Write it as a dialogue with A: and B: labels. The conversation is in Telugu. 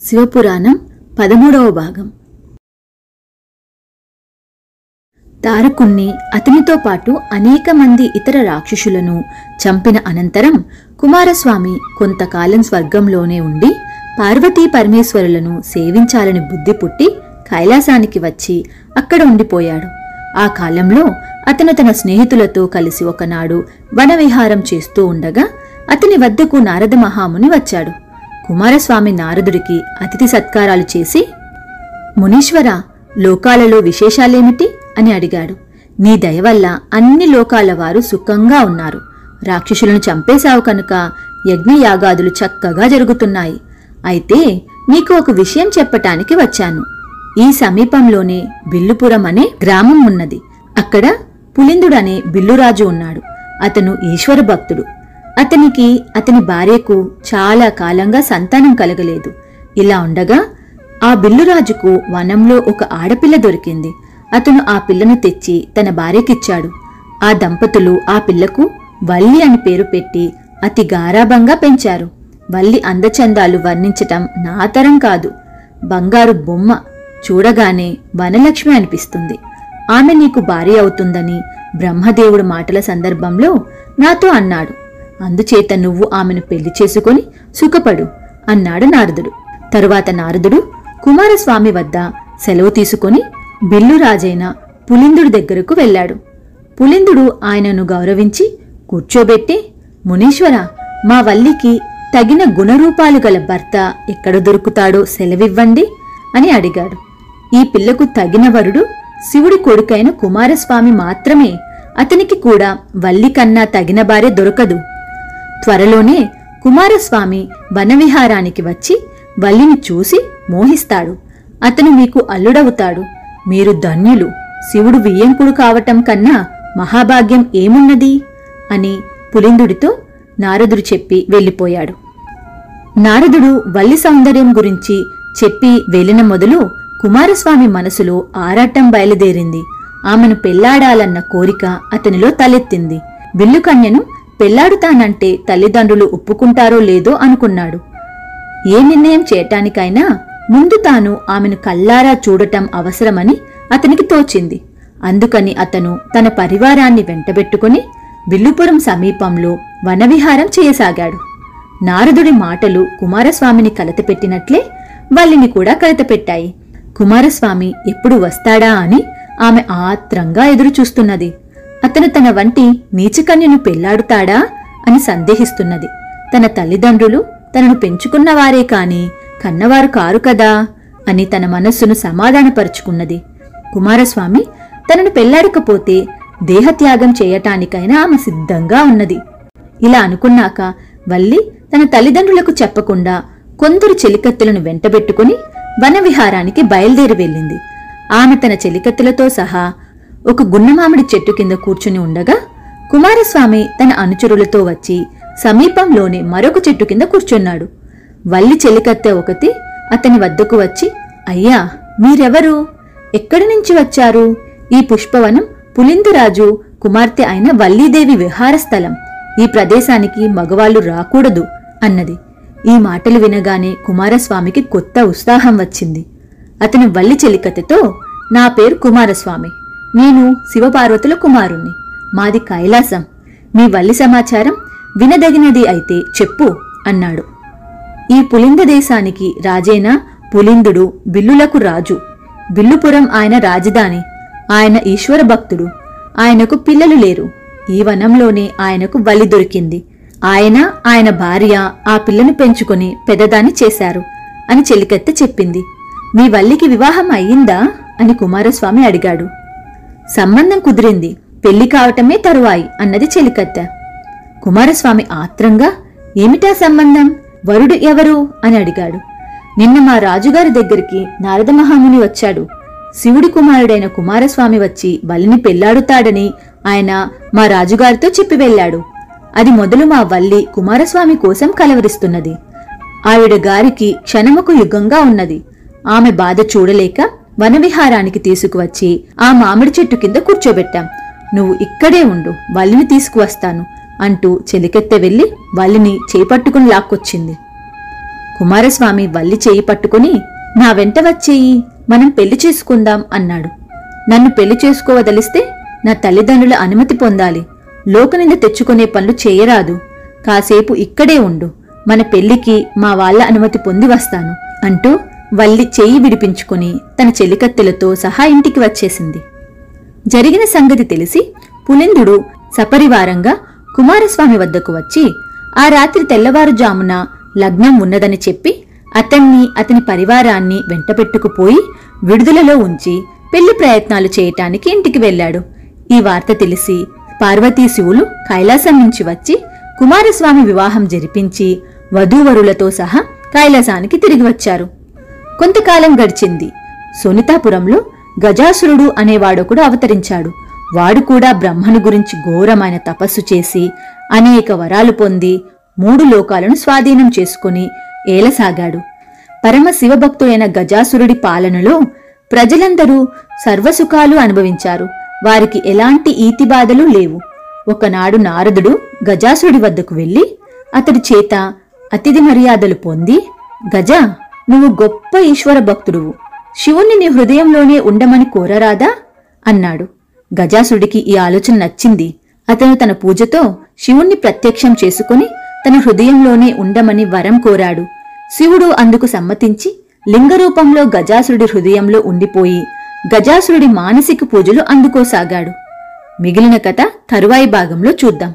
A: శివపురాణం పదమూడవ భాగం. తారకుణ్ణి అతనితో పాటు అనేక మంది ఇతర రాక్షసులను చంపిన అనంతరం కుమారస్వామి కొంతకాలం స్వర్గంలోనే ఉండి పార్వతీ పరమేశ్వరులను సేవించాలని బుద్ధి పుట్టి కైలాసానికి వచ్చి అక్కడ ఉండిపోయాడు. ఆ కాలంలో అతను తన స్నేహితులతో కలిసి ఒకనాడు వనవిహారం చేస్తూ ఉండగా అతని వద్దకు నారద మహాముని వచ్చాడు. కుమారస్వామి నారదుడికి అతిథి సత్కారాలు చేసి మునీశ్వర లోకాలలో విశేషాలేమిటి? అని అడిగాడు. నీ దయ వల్ల అన్ని లోకాల వారు సుఖంగా ఉన్నారు. రాక్షసులను చంపేశావు కనుక యజ్ఞయాగాదులు చక్కగా జరుగుతున్నాయి. అయితే నీకు ఒక విషయం చెప్పటానికి వచ్చాను. ఈ సమీపంలోనే బిల్లుపురం అనే గ్రామం ఉన్నది. అక్కడ పులిందుడనే బిల్లురాజు ఉన్నాడు. అతను ఈశ్వర భక్తుడు అతనికి అతని భార్యకు చాలా కాలంగా సంతానం కలగలేదు. ఇలా ఉండగా ఆ బిల్లురాజుకు వనంలో ఒక ఆడపిల్ల దొరికింది. అతను ఆ పిల్లను తెచ్చి తన భార్యకిచ్చాడు. ఆ దంపతులు ఆ పిల్లకు వల్లి అని పేరు పెట్టి అతి గారాభంగా పెంచారు. వల్లి అందచందాలు వర్ణించటం నా తరం కాదు. బంగారు బొమ్మ చూడగానే వనలక్ష్మి అనిపిస్తుంది. ఆమె నీకు భార్య అవుతుందని బ్రహ్మదేవుడు మాటల సందర్భంలో నాతో అన్నాడు. అందుచేత నువ్వు ఆమెను పెళ్ళి చేసుకొని సుఖపడు అన్నాడు నారదుడు. తరువాత నారదుడు కుమారస్వామి వద్ద సెలవు తీసుకొని బిల్లురాజైన పులిందుడి దగ్గరకు వెళ్ళాడు. పులిందుడు ఆయనను గౌరవించి కూర్చోబెట్టి మునీశ్వర మా వల్లికి తగిన గుణరూపాలు గల భర్త ఎక్కడ దొరుకుతాడో సెలవివ్వండి అని అడిగాడు. ఈ పిల్లకు తగిన వరుడు శివుడి కొడుకైన కుమారస్వామి మాత్రమే. అతనికి కూడా వల్లి కన్నా తగిన భార్య దొరకదు. త్వరలోనే కుమారస్వామి వనవిహారానికి వచ్చి వల్లిని చూసి మోహిస్తాడు. అతను మీకు అల్లుడవుతాడు. మీరు ధన్యులు. శివుడు వియ్యంకుడు కావటం కన్నా మహాభాగ్యం ఏమున్నది? అని పులిందుడితో నారదుడు చెప్పి వెళ్ళిపోయాడు. నారదుడు వల్లి సౌందర్యం గురించి చెప్పి వెళ్ళిన మొదలు కుమారస్వామి మనసులో ఆరాటం బయలుదేరింది. ఆమెను పెళ్ళాడాలన్న కోరిక అతనిలో తలెత్తింది. విల్లుకన్యను పెళ్ళాడుతానంటే తల్లిదండ్రులు ఒప్పుకుంటారో లేదో అనుకున్నాడు. ఏ నిర్ణయం చేయటానికైనా ముందు తాను ఆమెను కల్లారా చూడటం అవసరమని అతనికి తోచింది. అందుకని అతను తన పరివారాన్ని వెంటబెట్టుకుని విల్లుపురం సమీపంలో వనవిహారం చేయసాగాడు. నారదుడి మాటలు కుమారస్వామిని కలతపెట్టినట్లే వాళ్ళని కూడా కలతపెట్టాయి. కుమారస్వామి ఎప్పుడు వస్తాడా అని ఆమె ఆత్రంగా ఎదురుచూస్తున్నది. అతను తన వంటి నీచకన్యను పెళ్ళాడుతాడా అని సందేహిస్తున్నది. తన తల్లిదండ్రులు తనను పెంచుకున్నవారే కాని కన్నవారు కారు కదా అని తన మనస్సును సమాధానపరుచుకున్నది. కుమారస్వామి తనను పెళ్ళాడకపోతే దేహత్యాగం చేయటానికైనా ఆమె సిద్ధంగా ఉన్నది. ఇలా అనుకున్నాక వల్లి తన తల్లిదండ్రులకు చెప్పకుండా కొందరు చెలికత్తెలను వెంటబెట్టుకుని వనవిహారానికి బయలుదేరి వెళ్ళింది. ఆమె తన చెలికత్తెలతో సహా ఒక గున్నమామిడి చెట్టు కింద కూర్చుని ఉండగా కుమారస్వామి తన అనుచరులతో వచ్చి సమీపంలోనే మరొక చెట్టు కింద కూర్చున్నాడు. వల్లి చెలికత్తె ఒకటి అతని వద్దకు వచ్చి అయ్యా మీరెవరు? ఎక్కడి నుంచి వచ్చారు? ఈ పుష్పవనం పులిందురాజు కుమార్తె అయిన వల్లీదేవి విహార స్థలం. ఈ ప్రదేశానికి మగవాళ్ళు రాకూడదు అన్నది. ఈ మాటలు వినగానే కుమారస్వామికి కొత్త ఉత్సాహం వచ్చింది. అతను వల్లి చెలికత్తెతో నా పేరు కుమారస్వామి. నేను శివపార్వతుల కుమారుణ్ణి. మాది కైలాసం. మీ వల్లి సమాచారం వినదగినది అయితే చెప్పు అన్నాడు. ఈ పులింద దేశానికి రాజైన పులిందుడు బిల్లులకు రాజు. బిల్లుపురం ఆయన రాజధాని. ఆయన ఈశ్వర భక్తుడు. ఆయనకు పిల్లలు లేరు. ఈ వనంలోనే ఆయనకు వలి దొరికింది. ఆయన ఆయన భార్య ఆ పిల్లను పెంచుకుని పెద్దదాన్ని చేశారు అని చెలికత్తె చెప్పింది. మీ వల్లికి వివాహం అయ్యిందా? అని కుమారస్వామి అడిగాడు. సంబంధం కుదిరింది. పెళ్ళి కావటమే తరువాయి అన్నది చెలికత్తె. కుమారస్వామి ఆత్రంగా ఏమిటా సంబంధం? వరుడు ఎవరు? అని అడిగాడు. నిన్న మా రాజుగారి దగ్గరికి నారద మహాముని వచ్చాడు. శివుడి కుమారుడైన కుమారస్వామి వచ్చి బలిని పెళ్ళాడుతాడని ఆయన మా రాజుగారితో చెప్పి వెళ్ళాడు. అది మొదలు మా వల్లి కుమారస్వామి కోసం కలవరిస్తున్నది. ఆవిడ గారికి క్షణముకు యుగంగా ఉన్నది. ఆమె బాధ చూడలేక వనవిహారానికి తీసుకువచ్చి ఆ మామిడి చెట్టు కింద కూర్చోబెట్టాం. నువ్వు ఇక్కడే ఉండు వల్లిని తీసుకువస్తాను అంటూ చెలికెత్తె వెళ్ళి వల్లిని చేపట్టుకుని లాక్కొచ్చింది. కుమారస్వామి వల్లి చేయి పట్టుకుని నా వెంట వచ్చేయి మనం పెళ్ళి చేసుకుందాం అన్నాడు. నన్ను పెళ్ళి చేసుకోవదలిస్తే నా తల్లిదండ్రుల అనుమతి పొందాలి. లోకనింద తెచ్చుకునే పనులు చేయరాదు. కాసేపు ఇక్కడే ఉండు మన పెళ్ళికి మా వాళ్ళ అనుమతి పొంది వస్తాను అంటూ వల్లి చెయ్యి విడిపించుకుని తన చెలికత్తెలతో సహా ఇంటికి వచ్చేసింది. జరిగిన సంగతి తెలిసి పులిందుడు సపరివారంగా కుమారస్వామి వద్దకు వచ్చి ఆ రాత్రి తెల్లవారుజామున లగ్నం ఉన్నదని చెప్పి అతన్ని అతని పరివారాన్ని వెంటపెట్టుకుపోయి విడుదలలో ఉంచి పెళ్ళి ప్రయత్నాలు చేయటానికి ఇంటికి వెళ్ళాడు. ఈ వార్త తెలిసి పార్వతీ శివులు కైలాసం నుంచి వచ్చి కుమారస్వామి వివాహం జరిపించి వధూవరులతో సహా కైలాసానికి తిరిగి వచ్చారు. కొంతకాలం గడిచింది. సునీతాపురంలో గజాసురుడు అనేవాడొకడు అవతరించాడు. వాడు కూడా బ్రహ్మను గురించి ఘోరమైన తపస్సు చేసి అనేక వరాలు పొంది మూడు లోకాలను స్వాధీనం చేసుకుని ఏలసాగాడు. పరమ శివభక్తుడైన గజాసురుడి పాలనలో ప్రజలందరూ సర్వసుఖాలు అనుభవించారు. వారికి ఎలాంటి ఈతిబాధలు లేవు. ఒకనాడు నారదుడు గజాసురుడి వద్దకు వెళ్ళి అతడి చేత అతిథి మర్యాదలు పొంది గజ నువ్వు గొప్ప ఈశ్వర భక్తుడువు. శివుణ్ణి నీ హృదయంలోనే ఉండమని కోరరాదా? అన్నాడు. గజాసుడికి ఈ ఆలోచన నచ్చింది. అతను తన పూజతో శివుణ్ణి ప్రత్యక్షం చేసుకుని తన హృదయంలోనే ఉండమని వరం కోరాడు. శివుడు అందుకు సమ్మతించి లింగరూపంలో గజాసురుడి హృదయంలో ఉండిపోయి గజాసురుడి మానసిక పూజలు అందుకోసాగాడు. మిగిలిన కథ తరువాయి భాగంలో చూద్దాం.